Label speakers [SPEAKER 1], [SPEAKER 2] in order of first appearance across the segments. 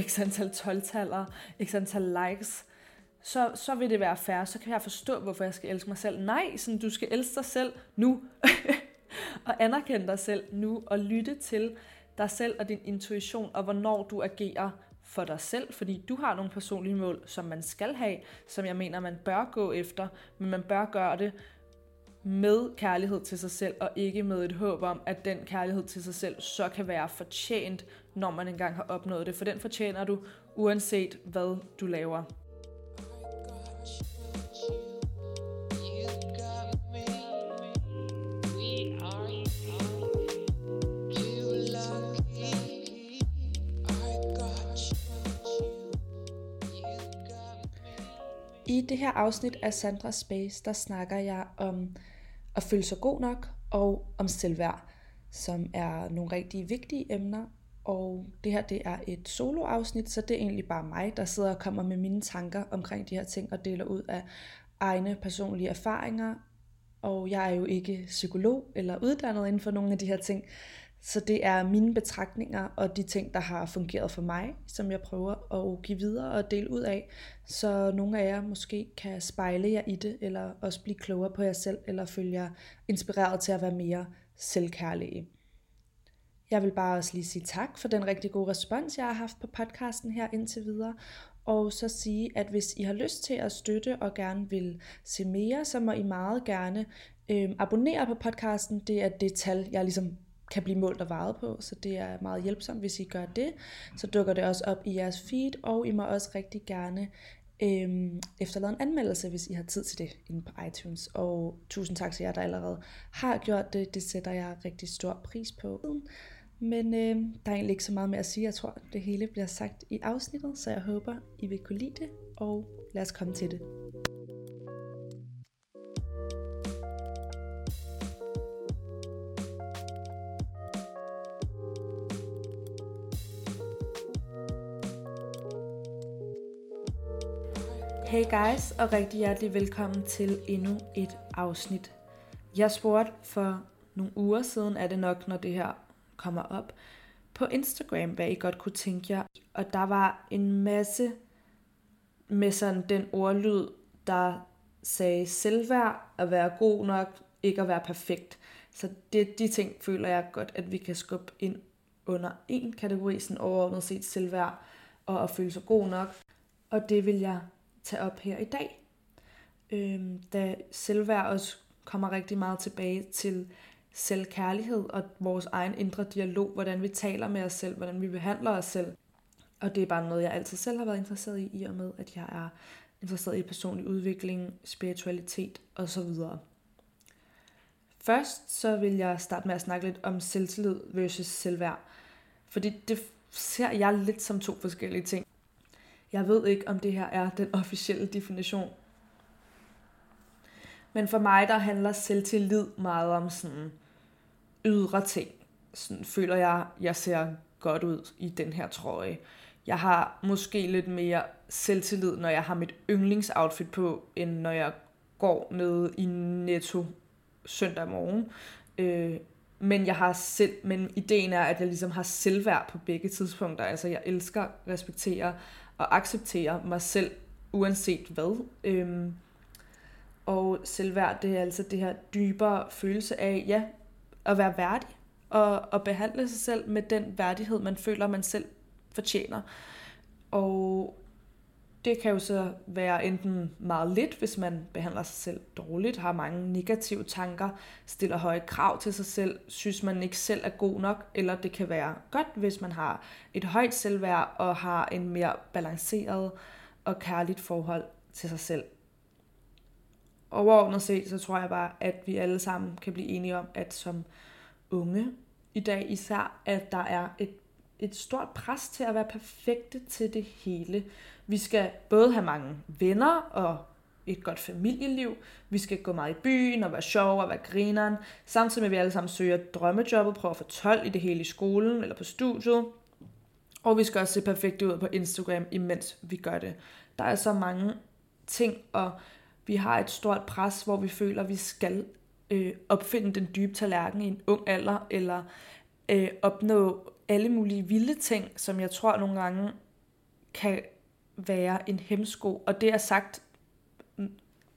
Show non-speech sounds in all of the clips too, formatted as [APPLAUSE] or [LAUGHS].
[SPEAKER 1] x antal 12-taller, x antal likes, så, så vil det være færre. Så kan jeg forstå, hvorfor jeg skal elske mig selv. Nej, sådan, du skal elske dig selv nu. [LAUGHS] og anerkende dig selv nu, og lytte til dig selv og din intuition, og hvornår du agerer for dig selv, fordi du har nogle personlige mål, som man skal have, som jeg mener, man bør gå efter, men man bør gøre det med kærlighed til sig selv, og ikke med et håb om, at den kærlighed til sig selv så kan være fortjent, når man engang har opnået det. For den fortjener du, uanset hvad du laver. I det her afsnit af Sandra Space, der snakker jeg om at føle sig god nok og om selvværd, som er nogle rigtig vigtige emner. Og det her det er et soloafsnit, så det er egentlig bare mig, der sidder og kommer med mine tanker omkring de her ting og deler ud af egne personlige erfaringer. Og jeg er jo ikke psykolog eller uddannet inden for nogle af de her ting, så det er mine betragtninger og de ting, der har fungeret for mig, som jeg prøver at give videre og dele ud af, så nogle af jer måske kan spejle jer i det, eller også blive klogere på jer selv, eller følge jer inspireret til at være mere selvkærlige. Jeg vil bare også lige sige tak for den rigtig gode respons, jeg har haft på podcasten her indtil videre, og så sige, at hvis I har lyst til at støtte og gerne vil se mere, så må I meget gerne øh, abonnere på podcasten. Det er det tal, jeg ligesom kan blive målt og vejet på, så det er meget hjælpsomt, hvis I gør det. Så dukker det også op i jeres feed, og I må også rigtig gerne øhm, efterlade en anmeldelse, hvis I har tid til det inde på iTunes. Og tusind tak til jer, der allerede har gjort det. Det sætter jeg rigtig stor pris på. Men øh, der er egentlig ikke så meget mere at sige. Jeg tror, det hele bliver sagt i afsnittet, så jeg håber, I vil kunne lide det, og lad os komme til det. Hey guys, og rigtig hjertelig velkommen til endnu et afsnit. Jeg spurgte for nogle uger siden, er det nok, når det her kommer op, på Instagram, hvad I godt kunne tænke jer. Og der var en masse med sådan den ordlyd, der sagde selvværd, at være god nok, ikke at være perfekt. Så det, de ting føler jeg godt, at vi kan skubbe ind under en kategori, sådan overordnet set selvværd, og at føle sig god nok. Og det vil jeg tage op her i dag. Øhm, da selvværd også kommer rigtig meget tilbage til selvkærlighed og vores egen indre dialog, hvordan vi taler med os selv, hvordan vi behandler os selv. Og det er bare noget, jeg altid selv har været interesseret i, i og med, at jeg er interesseret i personlig udvikling, spiritualitet osv. Først så vil jeg starte med at snakke lidt om selvtillid versus selvværd. Fordi det ser jeg lidt som to forskellige ting. Jeg ved ikke, om det her er den [LAUGHS] officielle definition. Men for mig, der handler selvtillid meget om sådan ydre ting. Sådan føler jeg, jeg ser godt ud i den her trøje. Jeg har måske lidt mere selvtillid, når jeg har mit yndlingsoutfit på, end når jeg går ned i Netto søndag morgen. Øh, men jeg har selv, men ideen er, at jeg ligesom har selvværd på begge tidspunkter. Altså jeg elsker, respekterer at acceptere mig selv, uanset hvad. Øhm, og selvværd, det er altså det her dybere følelse af, ja, at være værdig, og at behandle sig selv med den værdighed, man føler, man selv fortjener. Og det kan jo så være enten meget lidt, hvis man behandler sig selv dårligt, har mange negative tanker, stiller høje krav til sig selv, synes man ikke selv er god nok, eller det kan være godt, hvis man har et højt selvværd og har en mere balanceret og kærligt forhold til sig selv. Overordnet set, så tror jeg bare, at vi alle sammen kan blive enige om, at som unge i dag især, at der er et et stort pres til at være perfekte til det hele. Vi skal både have mange venner og et godt familieliv. Vi skal gå meget i byen og være sjov og være grineren. Samtidig med at vi alle sammen søger drømmejobbet, prøver at få 12 i det hele i skolen eller på studiet. Og vi skal også se perfekte ud på Instagram, imens vi gør det. Der er så mange ting, og vi har et stort pres, hvor vi føler, at vi skal øh, opfinde den dybe tallerken i en ung alder, eller øh, opnå alle mulige vilde ting, som jeg tror nogle gange kan være en hemsko. Og det er sagt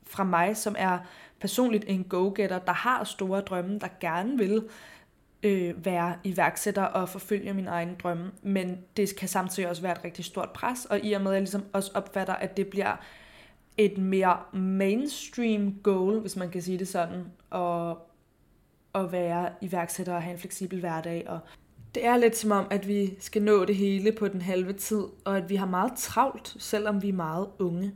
[SPEAKER 1] fra mig, som er personligt en go-getter, der har store drømme, der gerne vil øh, være iværksætter og forfølge min egen drømme. Men det kan samtidig også være et rigtig stort pres, og i og med, at jeg ligesom også opfatter, at det bliver et mere mainstream goal, hvis man kan sige det sådan, og at være iværksætter og have en fleksibel hverdag. Og det er lidt som om, at vi skal nå det hele på den halve tid, og at vi har meget travlt, selvom vi er meget unge.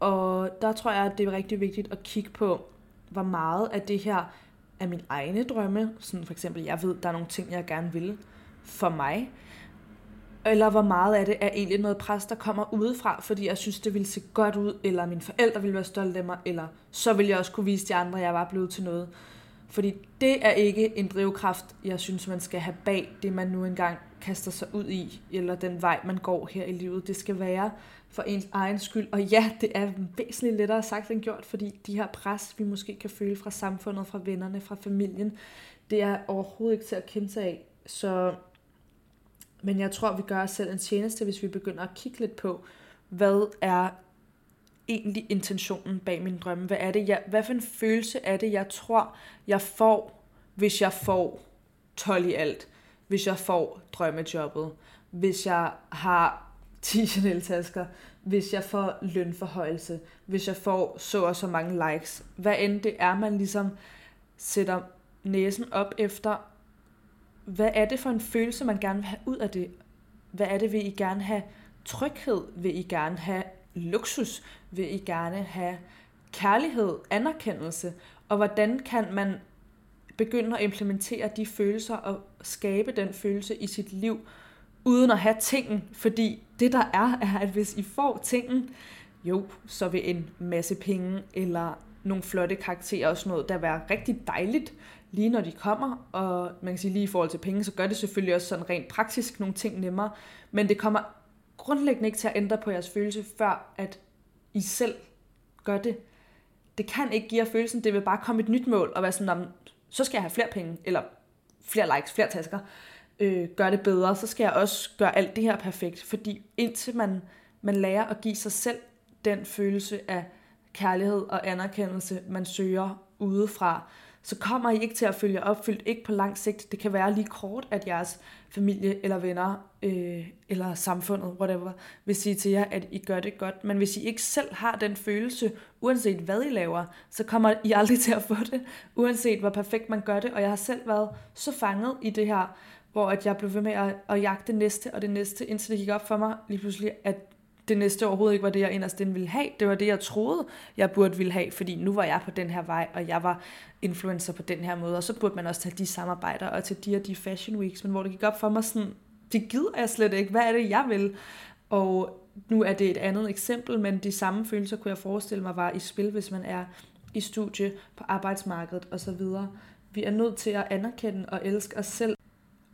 [SPEAKER 1] Og der tror jeg, at det er rigtig vigtigt at kigge på, hvor meget af det her er mine egne drømme. Sådan for eksempel, jeg ved, der er nogle ting, jeg gerne vil for mig. Eller hvor meget af det er egentlig noget pres, der kommer udefra, fordi jeg synes, det ville se godt ud, eller mine forældre ville være stolte af mig, eller så ville jeg også kunne vise de andre, at jeg var blevet til noget. Fordi det er ikke en drivkraft, jeg synes, man skal have bag det, man nu engang kaster sig ud i, eller den vej, man går her i livet. Det skal være for ens egen skyld. Og ja, det er væsentligt lettere sagt end gjort, fordi de her pres, vi måske kan føle fra samfundet, fra vennerne, fra familien, det er overhovedet ikke til at kende sig af. Så, men jeg tror, vi gør os selv en tjeneste, hvis vi begynder at kigge lidt på, hvad er egentlig intentionen bag min drømme? Hvad er det, jeg, hvad for en følelse er det, jeg tror, jeg får, hvis jeg får 12 i alt? Hvis jeg får drømmejobbet? Hvis jeg har [LAUGHS] 10 Chanel-tasker? Hvis jeg får lønforhøjelse? Hvis jeg får så og så mange likes? Hvad end det er, man ligesom sætter næsen op efter, hvad er det for en følelse, man gerne vil have ud af det? Hvad er det, vil I gerne have tryghed? Vil I gerne have luksus? Vil I gerne have kærlighed, anerkendelse? Og hvordan kan man begynde at implementere de følelser og skabe den følelse i sit liv, uden at have tingen? Fordi det der er, er, at hvis I får tingen, jo, så vil en masse penge eller nogle flotte karakterer og sådan noget, der være rigtig dejligt, lige når de kommer, og man kan sige lige i forhold til penge, så gør det selvfølgelig også sådan rent praktisk nogle ting nemmere, men det kommer grundlæggende ikke til at ændre på jeres følelse, før at i selv gør det. Det kan ikke give jer følelsen, det vil bare komme et nyt mål, og være sådan, så skal jeg have flere penge, eller flere likes, flere tasker, øh, gør det bedre, så skal jeg også gøre alt det her perfekt. Fordi indtil man, man lærer at give sig selv den følelse af kærlighed og anerkendelse, man søger udefra, så kommer I ikke til at følge opfyldt, ikke på lang sigt. Det kan være lige kort, at jeres familie eller venner øh, eller samfundet, whatever, vil sige til jer, at I gør det godt. Men hvis I ikke selv har den følelse, uanset hvad I laver, så kommer I aldrig til at få det, uanset hvor perfekt man gør det. Og jeg har selv været så fanget i det her, hvor at jeg blev ved med at, at jagte det næste og det næste, indtil det gik op for mig lige pludselig, at det næste overhovedet ikke var det, jeg inderst ville have. Det var det, jeg troede, jeg burde ville have, fordi nu var jeg på den her vej, og jeg var influencer på den her måde, og så burde man også tage de samarbejder og til de og de fashion weeks, men hvor det gik op for mig sådan, det gider jeg slet ikke, hvad er det, jeg vil? Og nu er det et andet eksempel, men de samme følelser kunne jeg forestille mig var i spil, hvis man er i studie, på arbejdsmarkedet osv. Vi er nødt til at anerkende og elske os selv,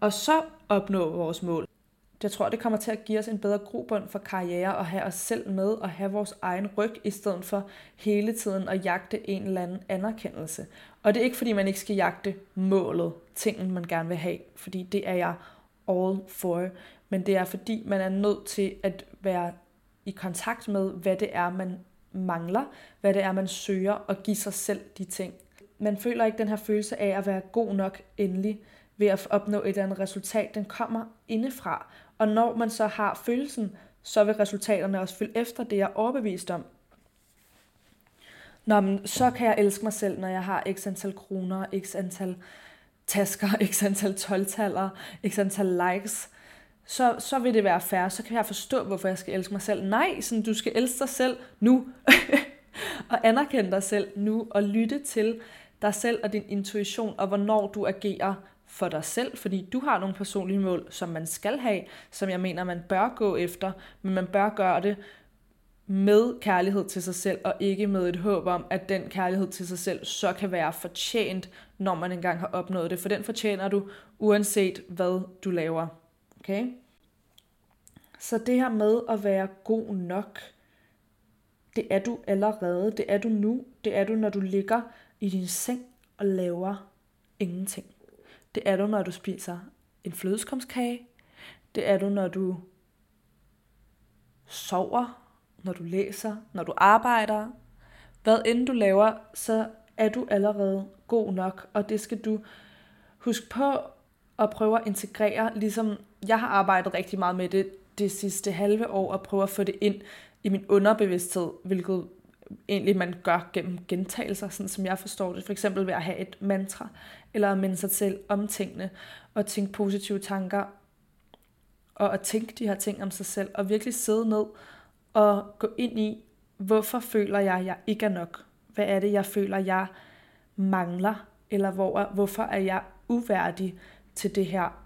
[SPEAKER 1] og så opnå vores mål. Jeg tror, det kommer til at give os en bedre grobund for karriere og have os selv med og have vores egen ryg, i stedet for hele tiden at jagte en eller anden anerkendelse. Og det er ikke, fordi man ikke skal jagte målet, tingen man gerne vil have, fordi det er jeg all for. Men det er, fordi man er nødt til at være i kontakt med, hvad det er, man mangler, hvad det er, man søger, og give sig selv de ting. Man føler ikke den her følelse af at være god nok endelig ved at opnå et eller andet resultat. Den kommer indefra, og når man så har følelsen, så vil resultaterne også følge efter det, jeg er overbevist om. Nå, men så kan jeg elske mig selv, når jeg har x antal kroner, x antal tasker, [LAUGHS] x antal 12-taller, x antal likes. Så, så vil det være fair. Så kan jeg forstå, hvorfor jeg skal elske mig selv. Nej, sådan, du skal elske dig selv nu. [LAUGHS] og anerkende dig selv nu. Og lytte til dig selv og din intuition, og hvornår du agerer for dig selv, fordi du har nogle personlige mål, som man skal have, som jeg mener, man bør gå efter, men man bør gøre det med kærlighed til sig selv, og ikke med et håb om, at den kærlighed til sig selv så kan være fortjent, når man engang har opnået det. For den fortjener du, uanset hvad du laver. Okay? Så det her med at være god nok, det er du allerede. Det er du nu. Det er du, når du ligger i din seng og laver ingenting. Det er du, når du spiser en flødeskumskage. Det er du, når du sover, når du læser, når du arbejder, hvad end du laver, så er du allerede god nok, og det skal du huske på at prøve at integrere, ligesom jeg har arbejdet rigtig meget med det det sidste halve år, og prøve at få det ind i min underbevidsthed, hvilket egentlig man gør gennem gentagelser, sådan som jeg forstår det. For eksempel ved at have et mantra, eller at minde sig selv om tingene, og tænke positive tanker, og at tænke de her ting om sig selv, og virkelig sidde ned og gå ind i, hvorfor føler jeg, at jeg ikke er nok? Hvad er det, jeg føler, jeg mangler? Eller hvor, hvorfor er jeg uværdig til det her?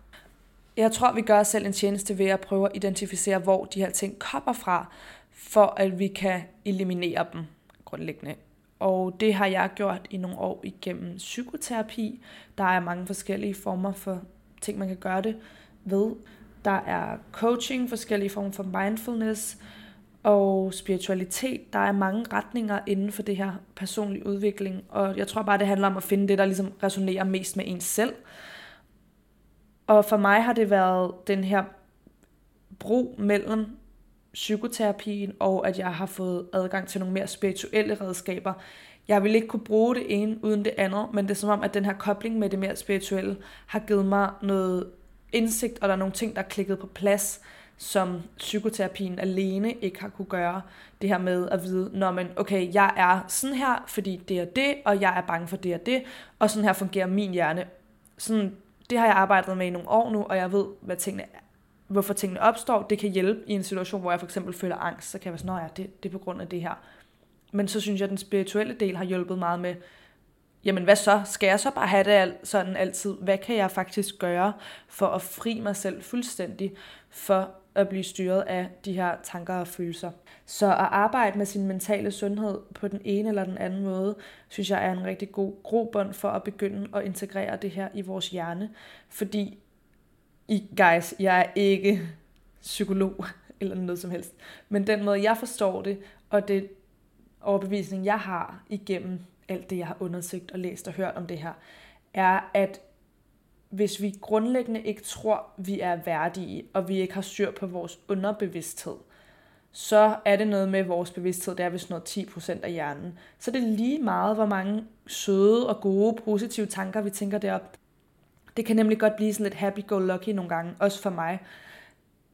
[SPEAKER 1] Jeg tror, vi gør os selv en tjeneste ved at prøve at identificere, hvor de her ting kommer fra, for at vi kan eliminere dem grundlæggende. Og det har jeg gjort i nogle år igennem psykoterapi. Der er mange forskellige former for ting, man kan gøre det ved. Der er coaching, forskellige former for mindfulness og spiritualitet. Der er mange retninger inden for det her personlig udvikling, og jeg tror bare, det handler om at finde det, der ligesom resonerer mest med ens selv. Og for mig har det været den her bro mellem psykoterapien og at jeg har fået adgang til nogle mere spirituelle redskaber. Jeg vil ikke kunne bruge det ene uden det andet, men det er som om, at den her kobling med det mere spirituelle har givet mig noget indsigt, og der er nogle ting, der er klikket på plads, som psykoterapien alene ikke har kunne gøre. Det her med at vide, når man, okay, jeg er sådan her, fordi det er det, og jeg er bange for det og det, og sådan her fungerer min hjerne. Sådan, det har jeg arbejdet med i nogle år nu, og jeg ved, hvad tingene hvorfor tingene opstår. Det kan hjælpe i en situation, hvor jeg for eksempel føler angst, så kan jeg være sådan, ja, det, det er på grund af det her. Men så synes jeg, at den spirituelle del har hjulpet meget med, jamen hvad så? Skal jeg så bare have det sådan altid? Hvad kan jeg faktisk gøre for at fri mig selv fuldstændig for at blive styret af de her tanker og følelser? Så at arbejde med sin mentale sundhed på den ene eller den anden måde, synes jeg er en rigtig god grobund for at begynde at integrere det her i vores hjerne. Fordi i, guys, jeg er ikke psykolog eller noget som helst. Men den måde, jeg forstår det, og det overbevisning, jeg har igennem alt det, jeg har undersøgt og læst og hørt om det her, er, at hvis vi grundlæggende ikke tror, vi er værdige, og vi ikke har styr på vores underbevidsthed, så er det noget med vores bevidsthed, det er vist noget 10% af hjernen. Så det er lige meget, hvor mange søde og gode, positive tanker, vi tænker derop. Det kan nemlig godt blive sådan lidt happy-go-lucky nogle gange, også for mig.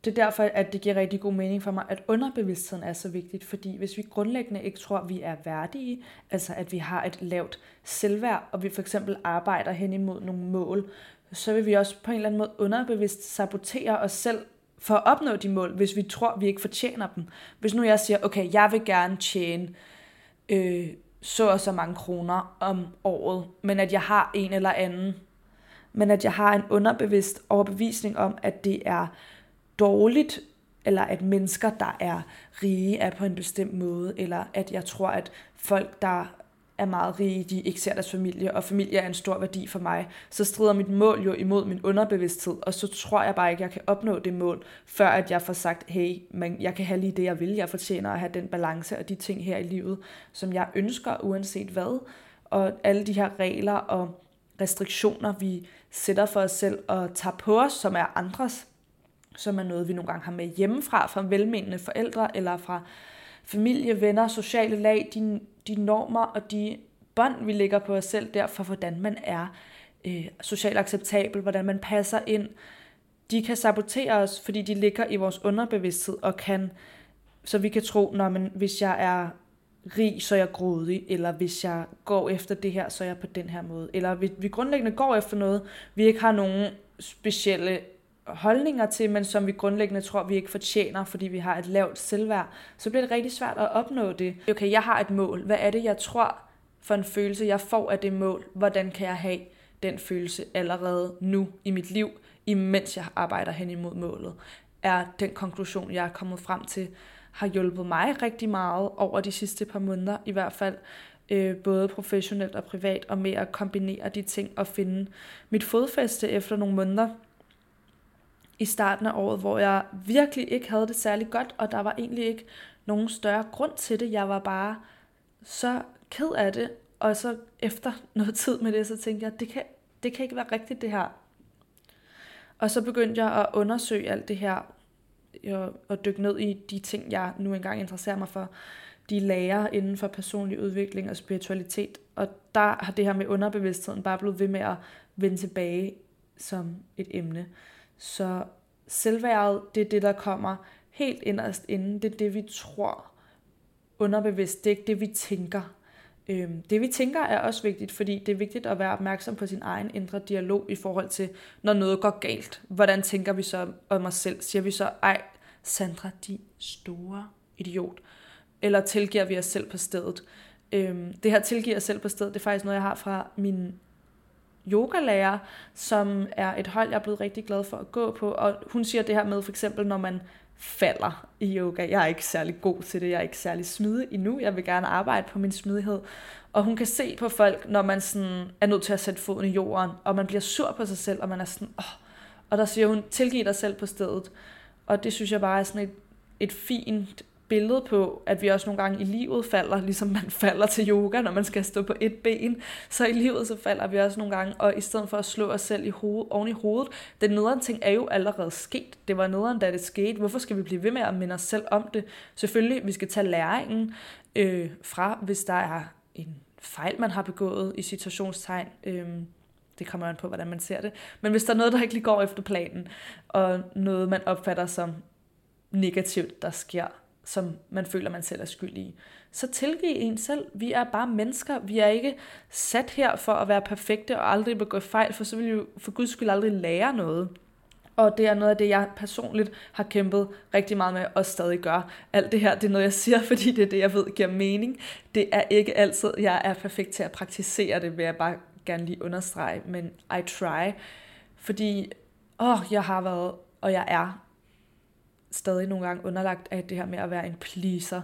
[SPEAKER 1] Det er derfor, at det giver rigtig god mening for mig, at underbevidstheden er så vigtigt, fordi hvis vi grundlæggende ikke tror, at vi er værdige, altså at vi har et lavt selvværd, og vi for eksempel arbejder hen imod nogle mål, så vil vi også på en eller anden måde underbevidst sabotere os selv for at opnå de mål, hvis vi tror, at vi ikke fortjener dem. Hvis nu jeg siger, okay, jeg vil gerne tjene øh, så og så mange kroner om året, men at jeg har en eller anden men at jeg har en underbevidst overbevisning om, at det er dårligt, eller at mennesker, der er rige, er på en bestemt måde, eller at jeg tror, at folk, der er meget rige, de ikke ser deres familie, og familie er en stor værdi for mig, så strider mit mål jo imod min underbevidsthed, og så tror jeg bare ikke, jeg kan opnå det mål, før at jeg får sagt, hey, men jeg kan have lige det, jeg vil, jeg fortjener at have den balance og de ting her i livet, som jeg ønsker, uanset hvad, og alle de her regler og restriktioner, vi sætter for os selv og tager på os, som er andres, som er noget, vi nogle gange har med hjemmefra, fra velmenende forældre, eller fra familie, venner, sociale lag, de, de normer og de bånd, vi lægger på os selv, derfor hvordan man er øh, socialt acceptabel, hvordan man passer ind, de kan sabotere os, fordi de ligger i vores underbevidsthed og kan, så vi kan tro, når man, hvis jeg er rig, så er jeg grådig, eller hvis jeg går efter det her, så er jeg på den her måde. Eller vi, vi grundlæggende går efter noget, vi ikke har nogen specielle holdninger til, men som vi grundlæggende tror, vi ikke fortjener, fordi vi har et lavt selvværd, så bliver det rigtig svært at opnå det. Okay, jeg har et mål. Hvad er det, jeg tror for en følelse, jeg får af det mål? Hvordan kan jeg have den følelse allerede nu i mit liv, imens jeg arbejder hen imod målet? Er den konklusion, jeg er kommet frem til har hjulpet mig rigtig meget over de sidste par måneder i hvert fald, øh, både professionelt og privat, og med at kombinere de ting og finde mit fodfæste efter nogle måneder i starten af året, hvor jeg virkelig ikke havde det særlig godt, og der var egentlig ikke nogen større grund til det. Jeg var bare så ked af det, og så efter [LAUGHS] noget tid med det, så tænkte jeg, det kan, det kan ikke være rigtigt det her. Og så begyndte jeg at undersøge alt det her at dykke ned i de ting, jeg nu engang interesserer mig for. De lærer inden for personlig udvikling og spiritualitet. Og der har det her med underbevidstheden bare blevet ved med at vende tilbage som et emne. Så selvværdet, det er det, der kommer helt inderst inden. Det er det, vi tror underbevidst. Det er ikke det, vi tænker. Øhm, det vi tænker er også vigtigt, fordi det er vigtigt at være opmærksom på sin egen indre dialog i forhold til, når noget går galt. Hvordan tænker vi så om os selv? Siger vi så, ej, Sandra, de store idiot. Eller tilgiver vi os selv på stedet? Øhm, det her tilgiver os selv på stedet, det er faktisk noget, jeg har fra min yogalærer, som er et hold, jeg er blevet rigtig glad for at gå på. Og hun siger det her med, for eksempel, når man falder i yoga. Jeg er ikke særlig god til det, jeg er ikke særlig smidig endnu. Jeg vil gerne arbejde på min smidighed. Og hun kan se på folk, når man sådan er nødt til at sætte foden i jorden, og man bliver sur på sig selv, og man er sådan, åh. Og der siger hun, tilgiv dig selv på stedet. Og det synes jeg bare er sådan et, et fint billede på, at vi også nogle gange i livet falder, ligesom man [LAUGHS] falder til yoga, når man skal stå på et ben. Så i livet så falder vi også nogle gange, og i stedet for at slå os selv i hoved, oven i hovedet, den nederen ting er jo allerede sket. Det var nederen, da det skete. Hvorfor skal vi blive ved med at minde os selv om det? Selvfølgelig, vi skal tage læringen øh, fra, hvis der er en fejl, man har begået i situationstegn. Øh, det kommer an på, hvordan man ser det. Men hvis der er noget, der ikke lige går efter planen, og noget, man opfatter som negativt, der sker, som man føler, man selv er skyldig i. Så tilgiv en selv. Vi er bare mennesker. Vi er ikke sat her for at være perfekte og aldrig begå fejl, for så vil vi jo for guds skyld aldrig lære noget. Og det er noget af det, jeg personligt har kæmpet rigtig meget med og stadig gør. Alt det her, det er noget, jeg siger, [LAUGHS] fordi det er det, jeg ved giver mening. Det er ikke altid, jeg er perfekt til at praktisere det, vil jeg bare gerne lige understrege. Men I try. Fordi, åh, jeg har været, og jeg er stadig nogle gange underlagt af det her med at være en pleaser.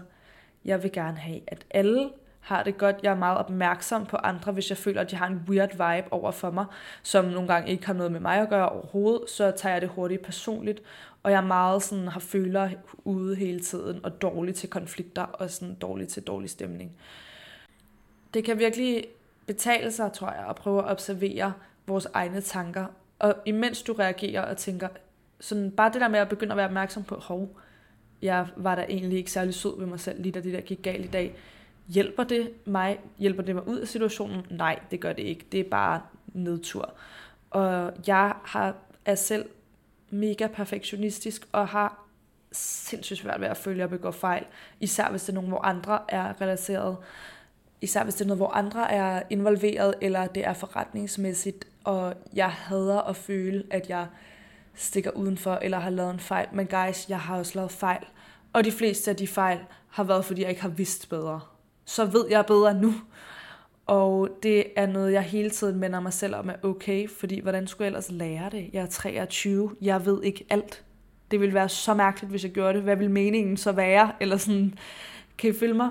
[SPEAKER 1] Jeg vil gerne have, at alle har det godt. Jeg er meget opmærksom på andre, hvis jeg føler, at de har en weird vibe over for mig, som nogle gange ikke har noget med mig at gøre overhovedet, så tager jeg det hurtigt personligt. Og jeg er meget sådan, har føler ude hele tiden, og dårlig til konflikter, og sådan dårlig til dårlig stemning. Det kan virkelig betale sig, tror jeg, at prøve at observere vores egne tanker. Og imens du reagerer og tænker, sådan bare det der med at begynde at være opmærksom på, hov, jeg var da egentlig ikke særlig sød ved mig selv, lige da det der gik galt i dag. Hjælper det mig? Hjælper det mig ud af situationen? Nej, det gør det ikke. Det er bare nedtur. Og jeg har, er selv mega perfektionistisk og har sindssygt svært ved at følge og begå fejl. Især hvis det er nogen, hvor andre er relateret. Især hvis det er noget, hvor andre er involveret, eller det er forretningsmæssigt. Og jeg hader at føle, at jeg stikker udenfor, eller har lavet en fejl. Men guys, jeg har også lavet fejl. Og de fleste af de fejl har været, fordi jeg ikke har vidst bedre. Så ved jeg bedre nu. Og det er noget, jeg hele tiden minder mig selv om er okay, fordi hvordan skulle jeg ellers lære det? Jeg er 23, jeg ved ikke alt. Det ville være så mærkeligt, hvis jeg gjorde det. Hvad vil meningen så være? Eller sådan, kan I følge mig?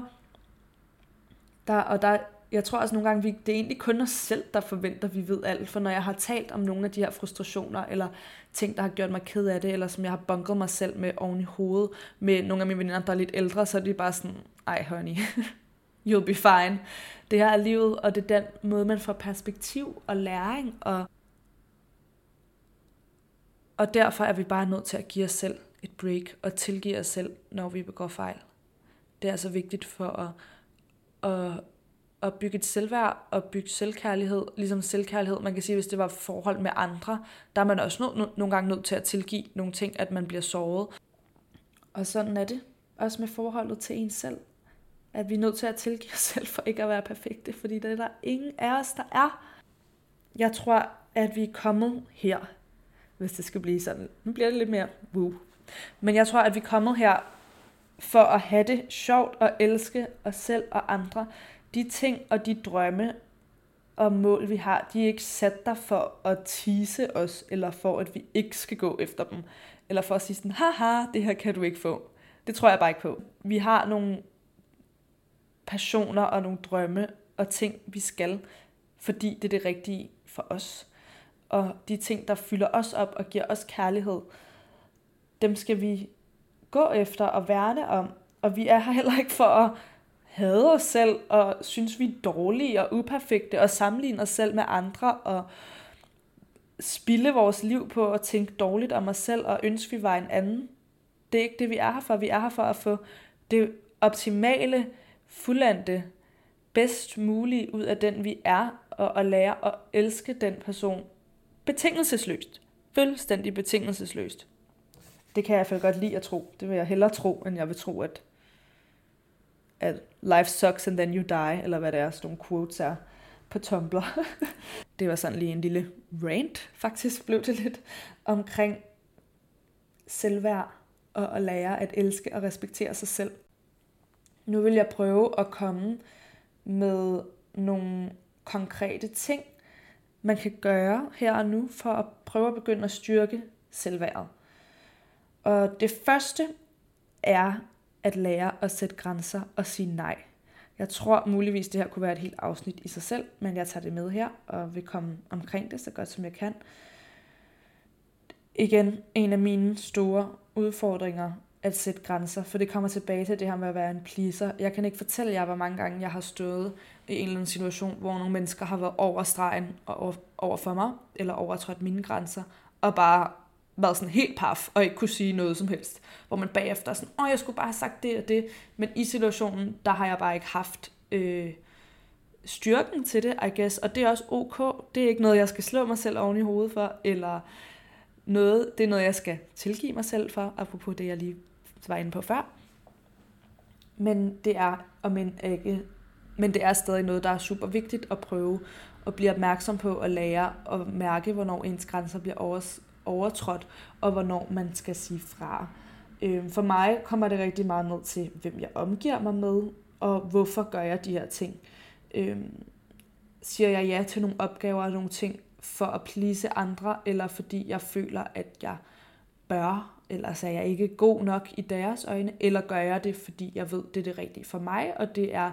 [SPEAKER 1] Der, og der, jeg tror også nogle gange, vi, det er egentlig kun os selv, der forventer, at vi ved alt. For når jeg har talt om nogle af de her frustrationer, eller ting, der har gjort mig ked af det, eller som jeg har bunket mig selv med oven i hovedet, med nogle af mine veninder, der er lidt ældre, så er de bare sådan, ej honey, [LAUGHS] you'll be fine. Det her er livet, og det er den måde, man får perspektiv og læring, og, og derfor er vi bare nødt til at give os selv et break, og tilgive os selv, når vi begår fejl. Det er altså vigtigt for at, at at bygge et selvværd og bygge selvkærlighed, ligesom selvkærlighed, man kan sige, hvis det var forhold med andre, der er man også no- no- nogle gange nødt til at tilgive nogle ting, at man bliver såret. Og sådan er det også med forholdet til en selv. At vi er nødt til at tilgive os selv for ikke at være perfekte, fordi det er der ingen af os, der er. Jeg tror, at vi er kommet her, hvis det skal blive sådan. Nu bliver det lidt mere woo. Men jeg tror, at vi er kommet her for at have det sjovt og elske os selv og andre de ting og de drømme og mål, vi har, de er ikke sat der for at tease os, eller for at vi ikke skal gå efter dem, eller for at sige sådan, haha, det her kan du ikke få. Det tror jeg bare ikke på. Vi har nogle passioner og nogle drømme og ting, vi skal, fordi det er det rigtige for os. Og de ting, der fylder os op og giver os kærlighed, dem skal vi gå efter og værne om. Og vi er her heller ikke for at hader os selv, og synes vi er dårlige og uperfekte, og sammenligner os selv med andre, og spille vores liv på at tænke dårligt om os selv, og ønske vi var en anden. det er ikke det, vi er her for. Vi er her for at få det optimale, fuldendte, bedst mulige ud af den, vi er, og at lære at elske den person betingelsesløst. Fuldstændig betingelsesløst. Det kan jeg i hvert fald godt lide at tro. Det vil jeg hellere tro, end jeg vil tro, at, at life sucks and then you die, eller hvad det er, sådan nogle quotes er på Tumblr. [LAUGHS] det var sådan lige en lille rant, faktisk blev det lidt, omkring selvværd og at lære at elske og respektere sig selv. Nu vil jeg prøve at komme med nogle konkrete ting, man kan gøre her og nu for at prøve at begynde at styrke selvværdet. Og det første er at lære at sætte grænser og sige nej. Jeg tror muligvis, det her kunne være et helt afsnit i sig selv, men jeg tager det med her og vil komme omkring det så godt som jeg kan. Igen, en af mine store udfordringer at sætte grænser, for det kommer tilbage til det her med at være en pleaser. Jeg kan ikke fortælle jer, hvor mange gange jeg har stået i en eller anden situation, hvor nogle mennesker har været over stregen og over, for mig, eller overtrådt mine grænser, og bare været sådan helt paf, og ikke kunne sige noget som helst. Hvor man bagefter er sådan, åh, jeg skulle bare have sagt det og det, men i situationen, der har jeg bare ikke haft øh, styrken til det, I guess, og det er også ok. Det er ikke noget, jeg skal slå mig selv oven i hovedet for, eller noget, det er noget, jeg skal tilgive mig selv for, apropos det, jeg lige var inde på før. Men det er, om en ikke, men det er stadig noget, der er super vigtigt at prøve at blive opmærksom på og lære og mærke, hvornår ens grænser bliver overtrådt, og hvornår man skal sige fra. Øhm, for mig kommer det rigtig meget ned til, hvem jeg omgiver mig med, og hvorfor gør jeg de her ting. Øhm, siger jeg ja til nogle opgaver og nogle ting for at plise andre, eller fordi jeg føler, at jeg bør, eller er jeg ikke god nok i deres øjne, eller gør jeg det, fordi jeg ved, det er det rigtige for mig, og det er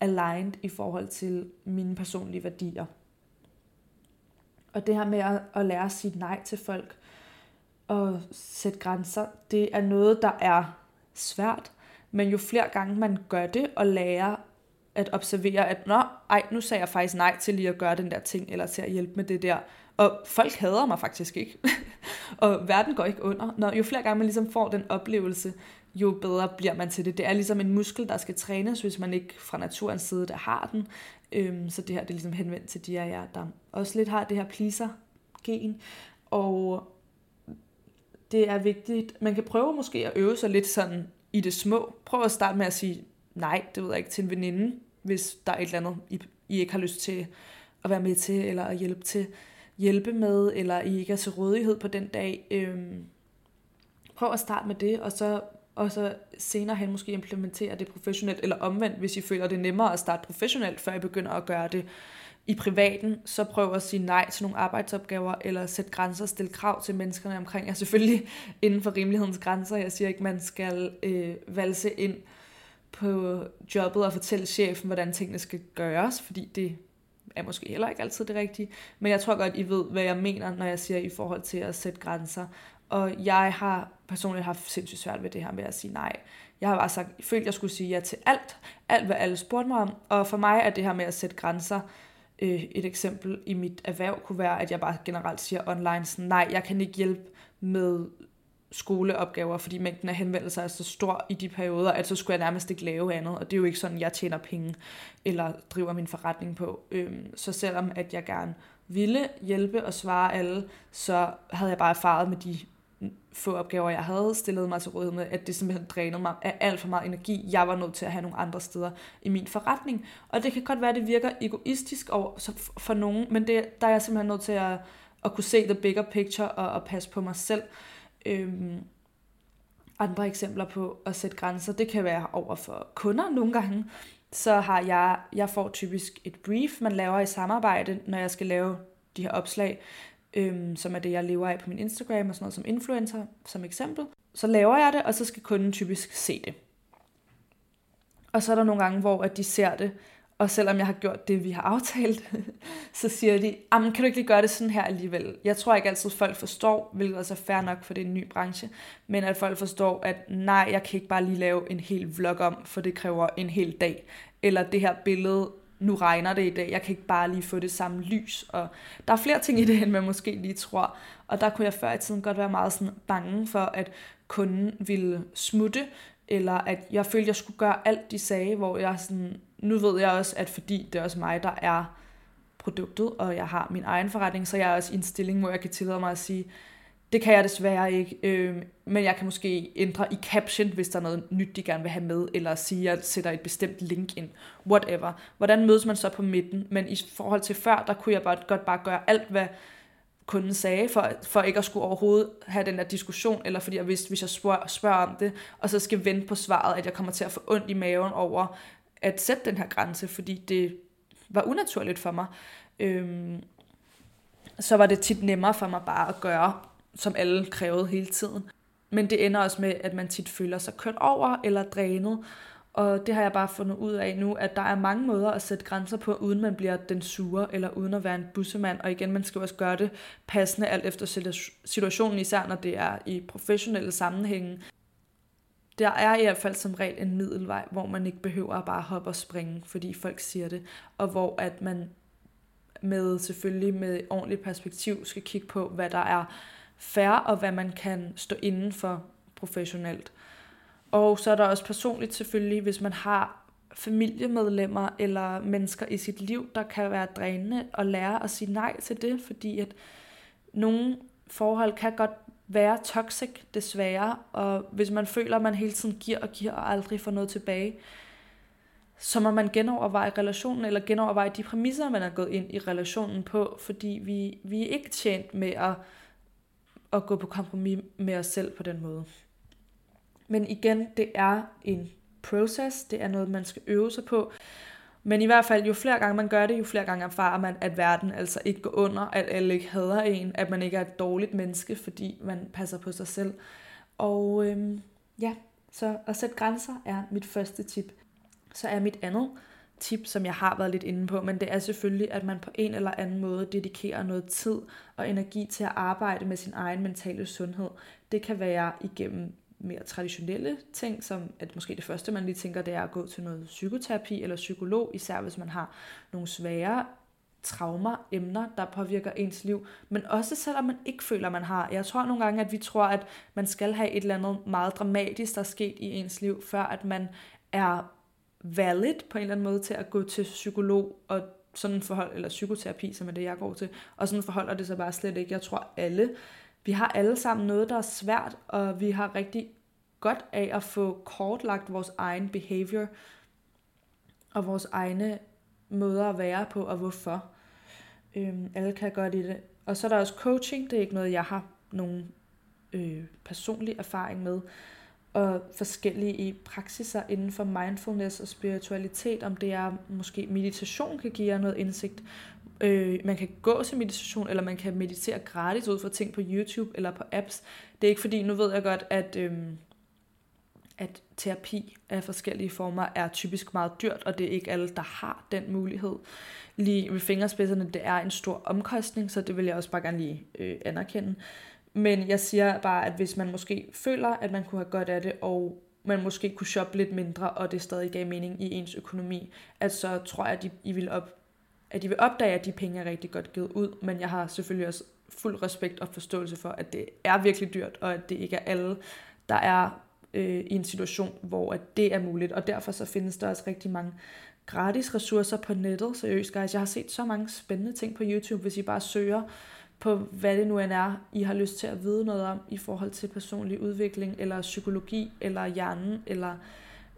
[SPEAKER 1] aligned i forhold til mine personlige værdier. Og det her med at, at lære at sige nej til folk og sætte grænser, det er noget, der er svært. Men jo flere gange man gør det og lærer at observere, at nå, ej, nu sagde jeg faktisk nej til lige at gøre den der ting, eller til at hjælpe med det der. Og folk hader mig faktisk ikke. [LAUGHS] og verden går ikke under. Når jo flere gange man ligesom får den oplevelse, jo bedre bliver man til det. Det er ligesom en muskel, der skal trænes, hvis man ikke fra naturens side der har den. Øhm, så det her det er ligesom henvendt til de af jer, der også lidt har det her pleaser-gen. Og det er vigtigt. Man kan prøve måske at øve sig lidt sådan i det små. Prøv at starte med at sige nej, det ved jeg ikke, til en veninde, hvis der er et eller andet, I, I ikke har lyst til at være med til, eller at hjælpe til hjælpe med, eller I ikke er til rådighed på den dag. Øhm, prøv at starte med det, og så, og så senere hen måske implementere det professionelt, eller omvendt, hvis I føler det nemmere at starte professionelt, før I begynder at gøre det i privaten, så prøv at sige nej til nogle arbejdsopgaver, eller sætte grænser, stille krav til menneskerne omkring jer. [LAUGHS] Selvfølgelig inden for rimelighedens grænser. Jeg siger ikke, man skal øh, valse ind på jobbet og fortælle chefen, hvordan tingene skal gøres, fordi det er måske heller ikke altid det rigtige. Men jeg tror godt, I ved, hvad jeg mener, når jeg siger i forhold til at sætte grænser. Og jeg har personligt haft sindssygt svært ved det her med at sige nej. Jeg har bare sagt, følt, at jeg skulle sige ja til alt. Alt, hvad alle spurgte mig om. Og for mig er det her med at sætte grænser, øh, et eksempel i mit erhverv kunne være, at jeg bare generelt siger online, sådan, nej, jeg kan ikke hjælpe med skoleopgaver, fordi mængden af henvendelser er så stor i de perioder, at så skulle jeg nærmest ikke lave andet, og det er jo ikke sådan, jeg tjener penge eller driver min forretning på. Øhm, så selvom at jeg gerne ville hjælpe og svare alle, så havde jeg bare erfaret med de få opgaver, jeg havde stillet mig til rådighed med, at det simpelthen drænede mig af alt for meget energi. Jeg var nødt til at have nogle andre steder i min forretning. Og det kan godt være, at det virker egoistisk over, for nogen, men det, der er jeg simpelthen nødt til at, at kunne se the bigger picture og, og passe på mig selv. Øhm, andre eksempler på at sætte grænser, det kan være over for kunder nogle gange. Så har jeg, jeg får typisk et brief, man laver i samarbejde, når jeg skal lave de her opslag, øhm, som er det, jeg lever af på min Instagram og sådan noget som influencer, som eksempel. Så laver jeg det, og så skal kunden typisk se det. Og så er der nogle gange, hvor at de ser det, og selvom jeg har gjort det, vi har [LAUGHS] aftalt, så siger de, kan du ikke lige gøre det sådan her alligevel? Jeg tror ikke altid, folk forstår, hvilket også er fair nok, for det er en ny branche, men at folk forstår, at nej, jeg kan ikke bare lige lave en hel vlog om, for det kræver en hel dag. Eller det her billede, nu regner det i dag, jeg kan ikke bare lige få det samme lys. Og der er flere ting i det, end man måske lige tror. Og der kunne jeg før i tiden godt være meget sådan bange for, at kunden ville smutte, eller at jeg følte, jeg skulle gøre alt, de sagde, hvor jeg sådan, nu ved jeg også, at fordi det er også mig, der er produktet, og jeg har min egen forretning, så jeg er også i en stilling, hvor jeg kan tillade mig at sige, det kan jeg desværre ikke, øh, men jeg kan måske ændre i caption, hvis der er noget nyt, de gerne vil have med, eller sige, at jeg sætter et bestemt link ind, whatever. Hvordan mødes man så på midten? Men i forhold til før, der kunne jeg bare, godt bare gøre alt, hvad kunden sagde, for, for ikke at skulle overhovedet have den der diskussion, eller fordi jeg vidste, hvis jeg spørger, spørger om det, og så skal vente på svaret, at jeg kommer til at få ondt i maven over at sætte den her grænse, fordi det var unaturligt for mig. Øhm, så var det tit nemmere for mig bare at gøre, som alle krævede hele tiden. Men det ender også med, at man tit føler sig kørt over eller drænet, og det har jeg bare fundet ud af nu, at der er mange måder at sætte grænser på, uden man bliver den sure, eller uden at være en bussemand. Og igen, man skal også gøre det passende alt efter situationen, især når det er i professionelle sammenhænge. Der er i hvert fald som regel en middelvej, hvor man ikke behøver at bare hoppe og springe, fordi folk siger det. Og hvor at man med selvfølgelig med ordentligt perspektiv skal kigge på, hvad der er fair, og hvad man kan stå inden for professionelt. Og så er der også personligt selvfølgelig, hvis man har familiemedlemmer eller mennesker i sit liv, der kan være drænende at lære at sige nej til det, fordi at nogle forhold kan godt være toxic, desværre, og hvis man føler, at man hele tiden giver og giver og aldrig får noget tilbage, så må man genoverveje relationen, eller genoverveje de præmisser, man er gået ind i relationen på, fordi vi, vi er ikke tjent med at, at gå på kompromis med os selv på den måde. Men igen, det er en proces, det er noget, man skal øve sig på. Men i hvert fald, jo flere gange man gør det, jo flere gange erfarer man, at verden altså ikke går under, at alle ikke hader en, at man ikke er et dårligt menneske, fordi man passer på sig selv. Og øhm, ja, så at sætte grænser er mit første tip. Så er mit andet tip, som jeg har været lidt inde på, men det er selvfølgelig, at man på en eller anden måde dedikerer noget tid og energi til at arbejde med sin egen mentale sundhed. Det kan være igennem mere traditionelle ting, som at måske det første, man lige tænker, det er at gå til noget psykoterapi eller psykolog, især hvis man har nogle svære traumer, emner, der påvirker ens liv, men også selvom man ikke føler, man har. Jeg tror nogle gange, at vi tror, at man skal have et eller andet meget dramatisk, der er sket i ens liv, før at man er valid på en eller anden måde til at gå til psykolog og sådan forhold, eller psykoterapi, som er det, jeg går til, og sådan forholder det sig bare slet ikke. Jeg tror alle vi har alle sammen noget, der er svært, og vi har rigtig godt af at få kortlagt vores egen behavior og vores egne måder at være på, og hvorfor. Øhm, alle kan godt i det. Og så er der også coaching, det er ikke noget, jeg har nogen øh, personlig erfaring med, og forskellige praksiser inden for mindfulness og spiritualitet, om det er måske meditation kan give jer noget indsigt, Øh, man kan gå til meditation, eller man kan meditere gratis ud fra ting på YouTube eller på apps. Det er ikke fordi, nu ved jeg godt, at, øh, at terapi af forskellige former er typisk meget dyrt, og det er ikke alle, der har den mulighed. Lige ved fingerspidserne, det er en stor omkostning, så det vil jeg også bare gerne lige øh, anerkende. Men jeg siger bare, at hvis man måske føler, at man kunne have godt af det, og man måske kunne shoppe lidt mindre, og det stadig gav mening i ens økonomi, at så tror jeg, at I vil op, at de vil opdage, at de penge er rigtig godt givet ud, men jeg har selvfølgelig også fuld respekt og forståelse for, at det er virkelig dyrt, og at det ikke er alle, der er øh, i en situation, hvor at det er muligt, og derfor så findes der også rigtig mange gratis ressourcer på nettet. Seriøst, guys, jeg har set så mange spændende ting på YouTube, hvis I bare søger på, hvad det nu end er, I har lyst til at vide noget om i forhold til personlig udvikling, eller psykologi, eller hjernen, eller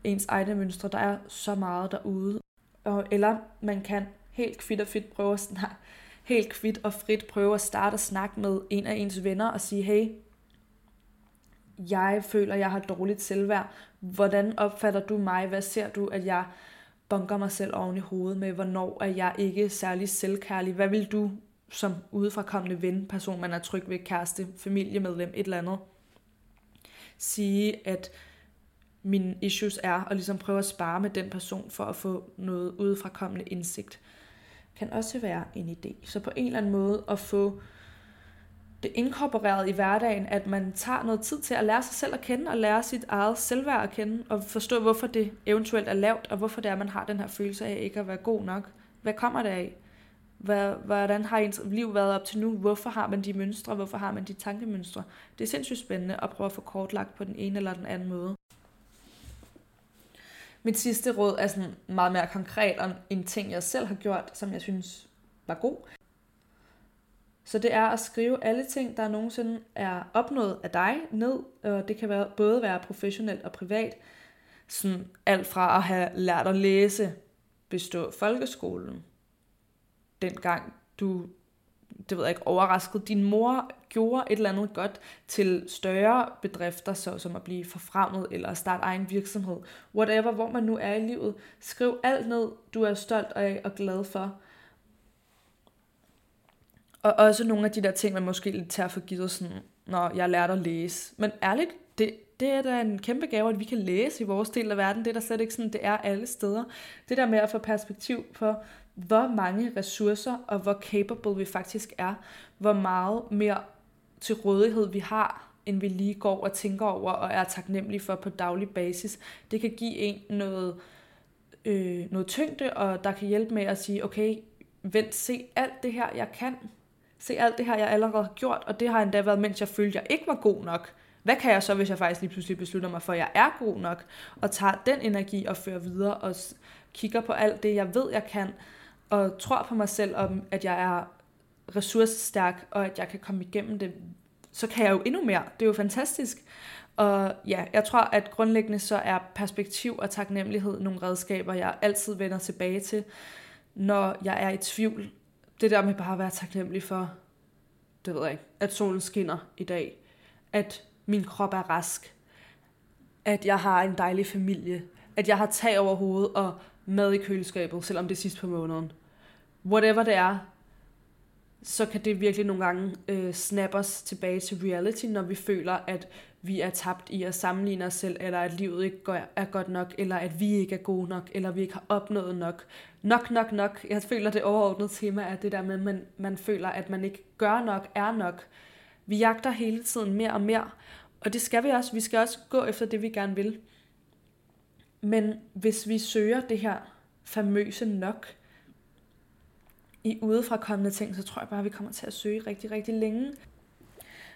[SPEAKER 1] ens egne mønstre. Der er så meget derude. Og, eller man kan helt kvidt og frit prøve at snakke, helt kvidt og frit prøve at starte at snakke med en af ens venner og sige, hey, jeg føler, jeg har dårligt selvværd. Hvordan opfatter du mig? Hvad ser du, at jeg bunker mig selv oven i hovedet med? Hvornår er jeg ikke særlig selvkærlig? Hvad vil du som udefrakommende ven, person, man er tryg ved, kæreste, familiemedlem, et eller andet, sige, at mine issues er, og ligesom prøve at spare med den person for at få noget udefrakommende indsigt kan også være en idé. Så på en eller anden måde at få det inkorporeret i hverdagen, at man tager noget tid til at lære sig selv at kende, og lære sit eget selvværd at kende, og forstå, hvorfor det eventuelt er lavt, og hvorfor det er, at man har den her følelse af ikke at være god nok. Hvad kommer det af? Hvad, hvordan har ens liv været op til nu? Hvorfor har man de mønstre? Hvorfor har man de tankemønstre? Det er sindssygt spændende at prøve at få kortlagt på den ene eller den anden måde. Mit sidste råd er sådan meget mere konkret om en ting, jeg selv har gjort, som jeg synes var god. Så det er at skrive alle ting, der nogensinde er opnået af dig ned. Og det kan være, både være professionelt og privat. Sådan alt fra at have lært at læse, bestå folkeskolen, dengang du, det ved jeg ikke, overraskede din mor gjorde et eller andet godt til større bedrifter, så som at blive forfremmet eller starte egen virksomhed. Whatever, hvor man nu er i livet. Skriv alt ned, du er stolt af og glad for. Og også nogle af de der ting, man måske lidt tager for givet, sådan, når jeg lærte at læse. Men ærligt, det, det er da en kæmpe gave, at vi kan læse i vores del af verden. Det er der slet ikke sådan, det er alle steder. Det der med at få perspektiv for hvor mange ressourcer og hvor capable vi faktisk er. Hvor meget mere til rådighed vi har, end vi lige går og tænker over og er taknemmelige for på daglig basis. Det kan give en noget, øh, noget tyngde, og der kan hjælpe med at sige, okay, vent, se alt det her, jeg kan. Se alt det her, jeg allerede har gjort, og det har endda været, mens jeg følte, jeg ikke var god nok. Hvad kan jeg så, hvis jeg faktisk lige pludselig beslutter mig for, at jeg er god nok, og tager den energi og fører videre, og kigger på alt det, jeg ved, jeg kan, og tror på mig selv om, at jeg er ressourcestærk, og at jeg kan komme igennem det, så kan jeg jo endnu mere. Det er jo fantastisk. Og ja, jeg tror, at grundlæggende så er perspektiv og taknemmelighed nogle redskaber, jeg altid vender tilbage til, når jeg er i tvivl. Det der med bare at være taknemmelig for, det ved jeg ikke, at solen skinner i dag, at min krop er rask, at jeg har en dejlig familie, at jeg har tag over hovedet og mad i køleskabet, selvom det er sidst på måneden. Whatever det er, så kan det virkelig nogle gange øh, snappe os tilbage til reality, når vi føler, at vi er tabt i at sammenligne os selv, eller at livet ikke er godt nok, eller at vi ikke er gode nok, eller vi ikke har opnået nok. Nok, nok, nok. Jeg føler, det overordnede tema er det der med, at man, man føler, at man ikke gør nok, er nok. Vi jagter hele tiden mere og mere, og det skal vi også. Vi skal også gå efter det, vi gerne vil. Men hvis vi søger det her famøse nok i udefrakommende ting, så tror jeg bare, at vi kommer til at søge rigtig, rigtig længe.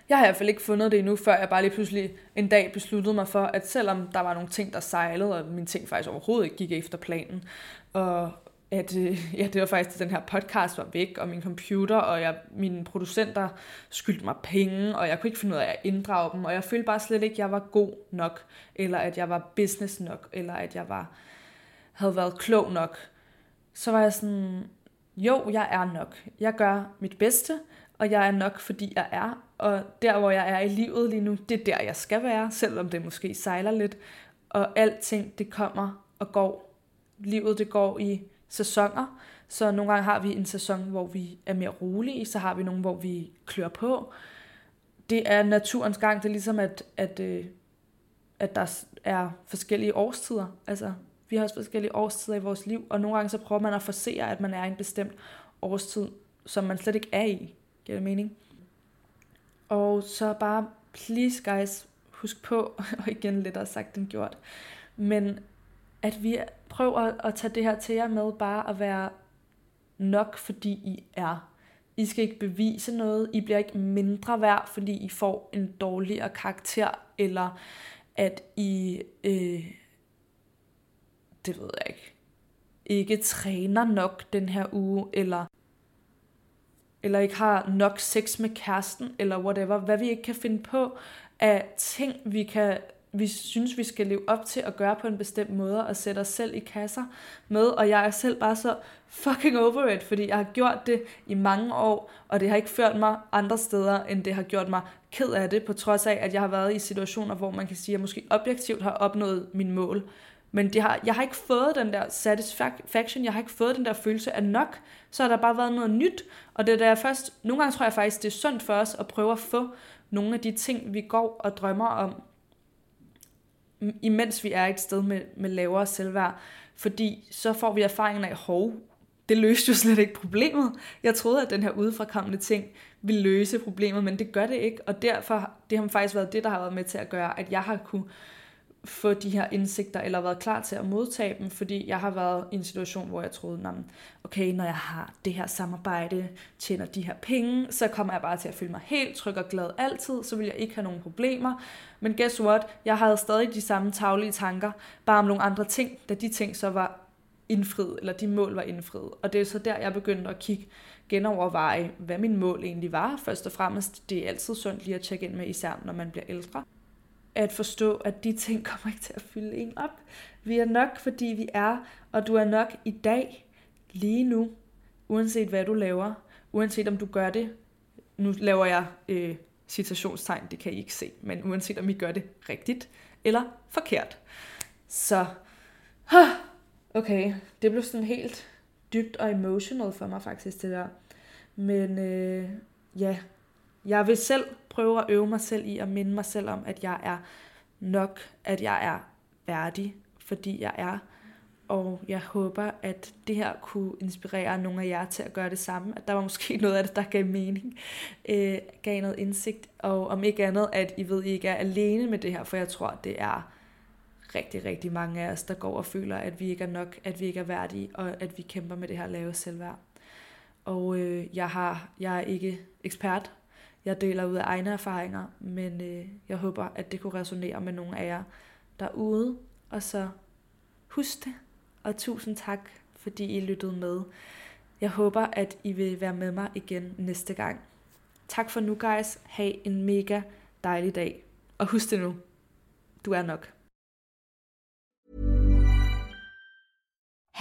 [SPEAKER 1] Jeg har i hvert fald ikke fundet det endnu, før jeg bare lige pludselig en dag besluttede mig for, at selvom der var nogle ting, der sejlede, og mine ting faktisk overhovedet ikke gik efter planen, og at øh, [LAUGHS] ja, det var faktisk, at den her podcast var væk, og min computer, og jeg, mine producenter skyldte mig penge, og jeg kunne ikke finde ud af at inddrage dem, og jeg følte bare slet ikke, at jeg var god nok, eller at jeg var business nok, eller at jeg var, havde været klog nok. Så var jeg sådan, jo, jeg er nok. Jeg gør mit bedste, og jeg er nok, fordi jeg er. Og der, hvor jeg er i livet lige nu, det er der, jeg skal være, selvom det måske sejler lidt. Og alting, det kommer og går. Livet, det går i sæsoner. Så nogle gange har vi en sæson, hvor vi er mere rolige, så har vi nogle, hvor vi klør på. Det er naturens gang. Det er ligesom, at, at, øh, at der er forskellige årstider. Altså, vi har også forskellige årstider i vores liv, og nogle gange så prøver man at forsere, at man er i en bestemt årstid, som man slet ikke er i. Giver det mening? Og så bare, please guys, husk på, [LAUGHS] og igen lidt sagt end gjort, men at vi prøver at tage det her til jer med bare at være nok, fordi I er. I skal ikke bevise noget. I bliver ikke mindre værd, fordi I får en dårligere karakter, eller at I, øh, det ved jeg ikke, ikke træner nok den her uge, eller eller ikke har nok sex med kæresten, eller whatever, hvad vi ikke kan finde på af ting, vi kan vi synes, vi skal leve op til at gøre på en bestemt måde, og sætte os selv i kasser med, og jeg er selv bare så fucking over it, fordi jeg har gjort det i mange år, og det har ikke ført mig andre steder, end det har gjort mig ked af det, på trods af, at jeg har været i situationer, hvor man kan sige, at jeg måske objektivt har opnået min mål, men det har, jeg har ikke fået den der satisfaction, jeg har ikke fået den der følelse af nok, så har der bare været noget nyt, og det er der først, nogle gange tror jeg faktisk, det er sundt for os at prøve at få nogle af de ting, vi går og drømmer om, imens vi er et sted med, med lavere selvværd, fordi så får vi erfaringen af, hov, det løste jo slet ikke problemet. Jeg troede, at den her udefrakommende ting ville løse problemet, men det gør det ikke, og derfor det har faktisk været det, der har været med til at gøre, at jeg har kunne få de her indsigter, eller været klar til at modtage dem, fordi jeg har været i en situation, hvor jeg troede, okay, når jeg har det her samarbejde, tjener de her penge, så kommer jeg bare til at føle mig helt tryg og glad altid, så vil jeg ikke have nogen problemer. Men guess what? Jeg havde stadig de samme taglige tanker, bare om nogle andre ting, da de ting så var indfriet, eller de mål var indfriet. Og det er så der, jeg begyndte at kigge, genoverveje, hvad min mål egentlig var. Først og fremmest, det er altid sundt lige at tjekke ind med, især når man bliver ældre at forstå, at de ting [LAUGHS] kommer ikke til at fylde en op. Vi er nok, fordi vi er, og du er nok i dag, lige nu, uanset hvad du laver, uanset om du gør det, nu laver jeg øh, citationstegn, det kan I ikke se, men uanset om I gør det rigtigt eller forkert. Så, okay, det blev sådan helt dybt og emotional for mig faktisk, det der. Men øh, ja, jeg vil selv prøve at øve mig selv i at minde mig selv om, at jeg er nok, at jeg er værdig, fordi jeg er. Og jeg håber, at det her kunne inspirere nogle af jer til at gøre det samme. At der var måske [LAUGHS] noget af det, der gav mening, øh, gav noget indsigt. Og om ikke andet, at I ved, at I ikke er alene med det her, for jeg tror, det er rigtig, rigtig mange af os, der går og føler, at vi ikke er nok, at vi ikke er værdige, og at vi kæmper med det her lave selvværd. Og øh, jeg, har, jeg er ikke ekspert jeg deler ud af egne erfaringer, men øh, jeg håber, at det kunne resonere med nogle af jer derude. Og så husk det, og tusind tak, fordi I lyttede med. Jeg håber, at I vil være med mig igen næste gang. Tak for nu, guys. Ha' en mega dejlig dag. Og husk det nu. Du er nok.